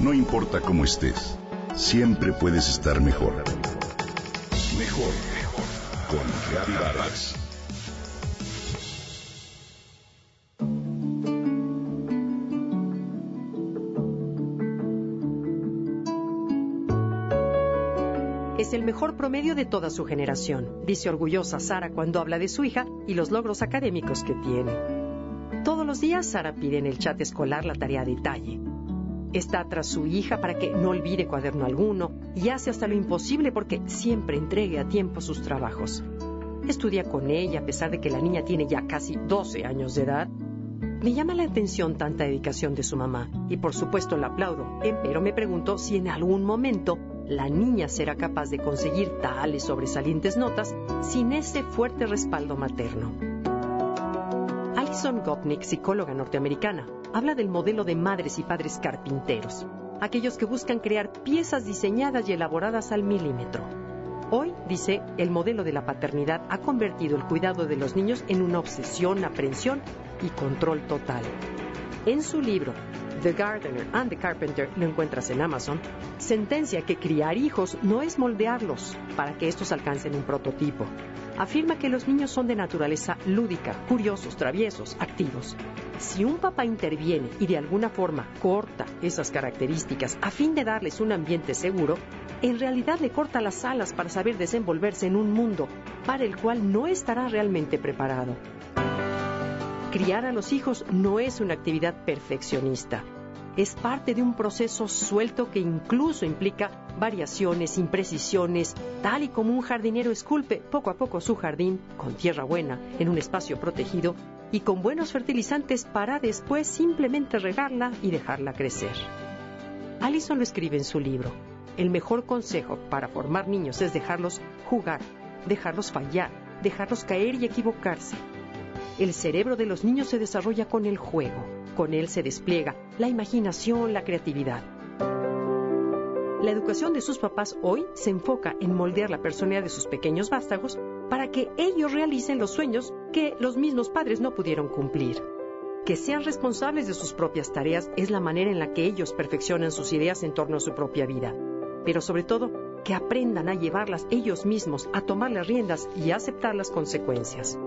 No importa cómo estés, siempre puedes estar mejor. Mejor, mejor. Con Vargas. Es el mejor promedio de toda su generación, dice orgullosa Sara cuando habla de su hija y los logros académicos que tiene. Todos los días Sara pide en el chat escolar la tarea de detalle. Está tras su hija para que no olvide cuaderno alguno y hace hasta lo imposible porque siempre entregue a tiempo sus trabajos. Estudia con ella a pesar de que la niña tiene ya casi 12 años de edad. Me llama la atención tanta dedicación de su mamá y por supuesto la aplaudo, pero me pregunto si en algún momento la niña será capaz de conseguir tales sobresalientes notas sin ese fuerte respaldo materno. Alison Gopnik, psicóloga norteamericana, habla del modelo de madres y padres carpinteros, aquellos que buscan crear piezas diseñadas y elaboradas al milímetro. Hoy, dice, el modelo de la paternidad ha convertido el cuidado de los niños en una obsesión, aprensión y control total. En su libro The Gardener and the Carpenter, lo encuentras en Amazon, sentencia que criar hijos no es moldearlos para que estos alcancen un prototipo. Afirma que los niños son de naturaleza lúdica, curiosos, traviesos, activos. Si un papá interviene y de alguna forma corta esas características a fin de darles un ambiente seguro, en realidad le corta las alas para saber desenvolverse en un mundo para el cual no estará realmente preparado. Criar a los hijos no es una actividad perfeccionista. Es parte de un proceso suelto que incluso implica variaciones, imprecisiones, tal y como un jardinero esculpe poco a poco su jardín con tierra buena, en un espacio protegido y con buenos fertilizantes para después simplemente regarla y dejarla crecer. Allison lo escribe en su libro. El mejor consejo para formar niños es dejarlos jugar, dejarlos fallar, dejarlos caer y equivocarse el cerebro de los niños se desarrolla con el juego. Con él se despliega la imaginación, la creatividad. La educación de sus papás hoy se enfoca en moldear la personalidad de sus pequeños vástagos para que ellos realicen los sueños que los mismos padres no pudieron cumplir. Que sean responsables de sus propias tareas es la manera en la que ellos perfeccionan sus ideas en torno a su propia vida. Pero sobre todo, que aprendan a llevarlas ellos mismos, a tomar las riendas y a aceptar las consecuencias.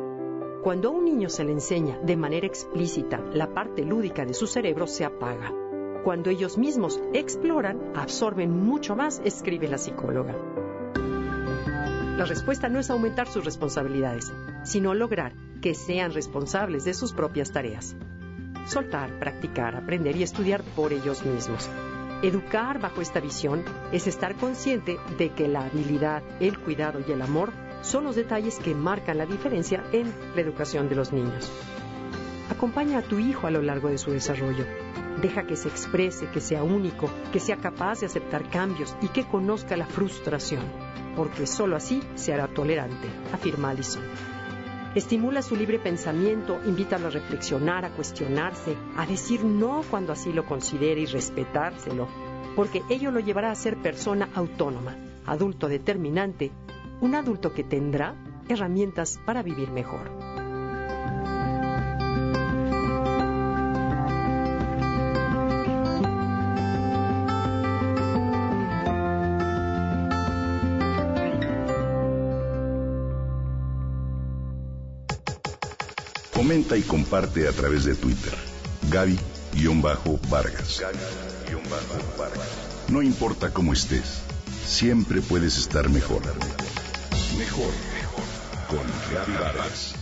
Cuando a un niño se le enseña de manera explícita la parte lúdica de su cerebro, se apaga. Cuando ellos mismos exploran, absorben mucho más, escribe la psicóloga. La respuesta no es aumentar sus responsabilidades, sino lograr que sean responsables de sus propias tareas. Soltar, practicar, aprender y estudiar por ellos mismos. Educar bajo esta visión es estar consciente de que la habilidad, el cuidado y el amor son los detalles que marcan la diferencia en la educación de los niños. Acompaña a tu hijo a lo largo de su desarrollo. Deja que se exprese, que sea único, que sea capaz de aceptar cambios y que conozca la frustración, porque sólo así se hará tolerante, afirma Allison. Estimula su libre pensamiento, invítalo a reflexionar, a cuestionarse, a decir no cuando así lo considere y respetárselo, porque ello lo llevará a ser persona autónoma, adulto determinante un adulto que tendrá herramientas para vivir mejor. Comenta y comparte a través de Twitter. Gaby-Vargas. No importa cómo estés, siempre puedes estar mejor. Mejor, mejor. Con Gaby Vargas.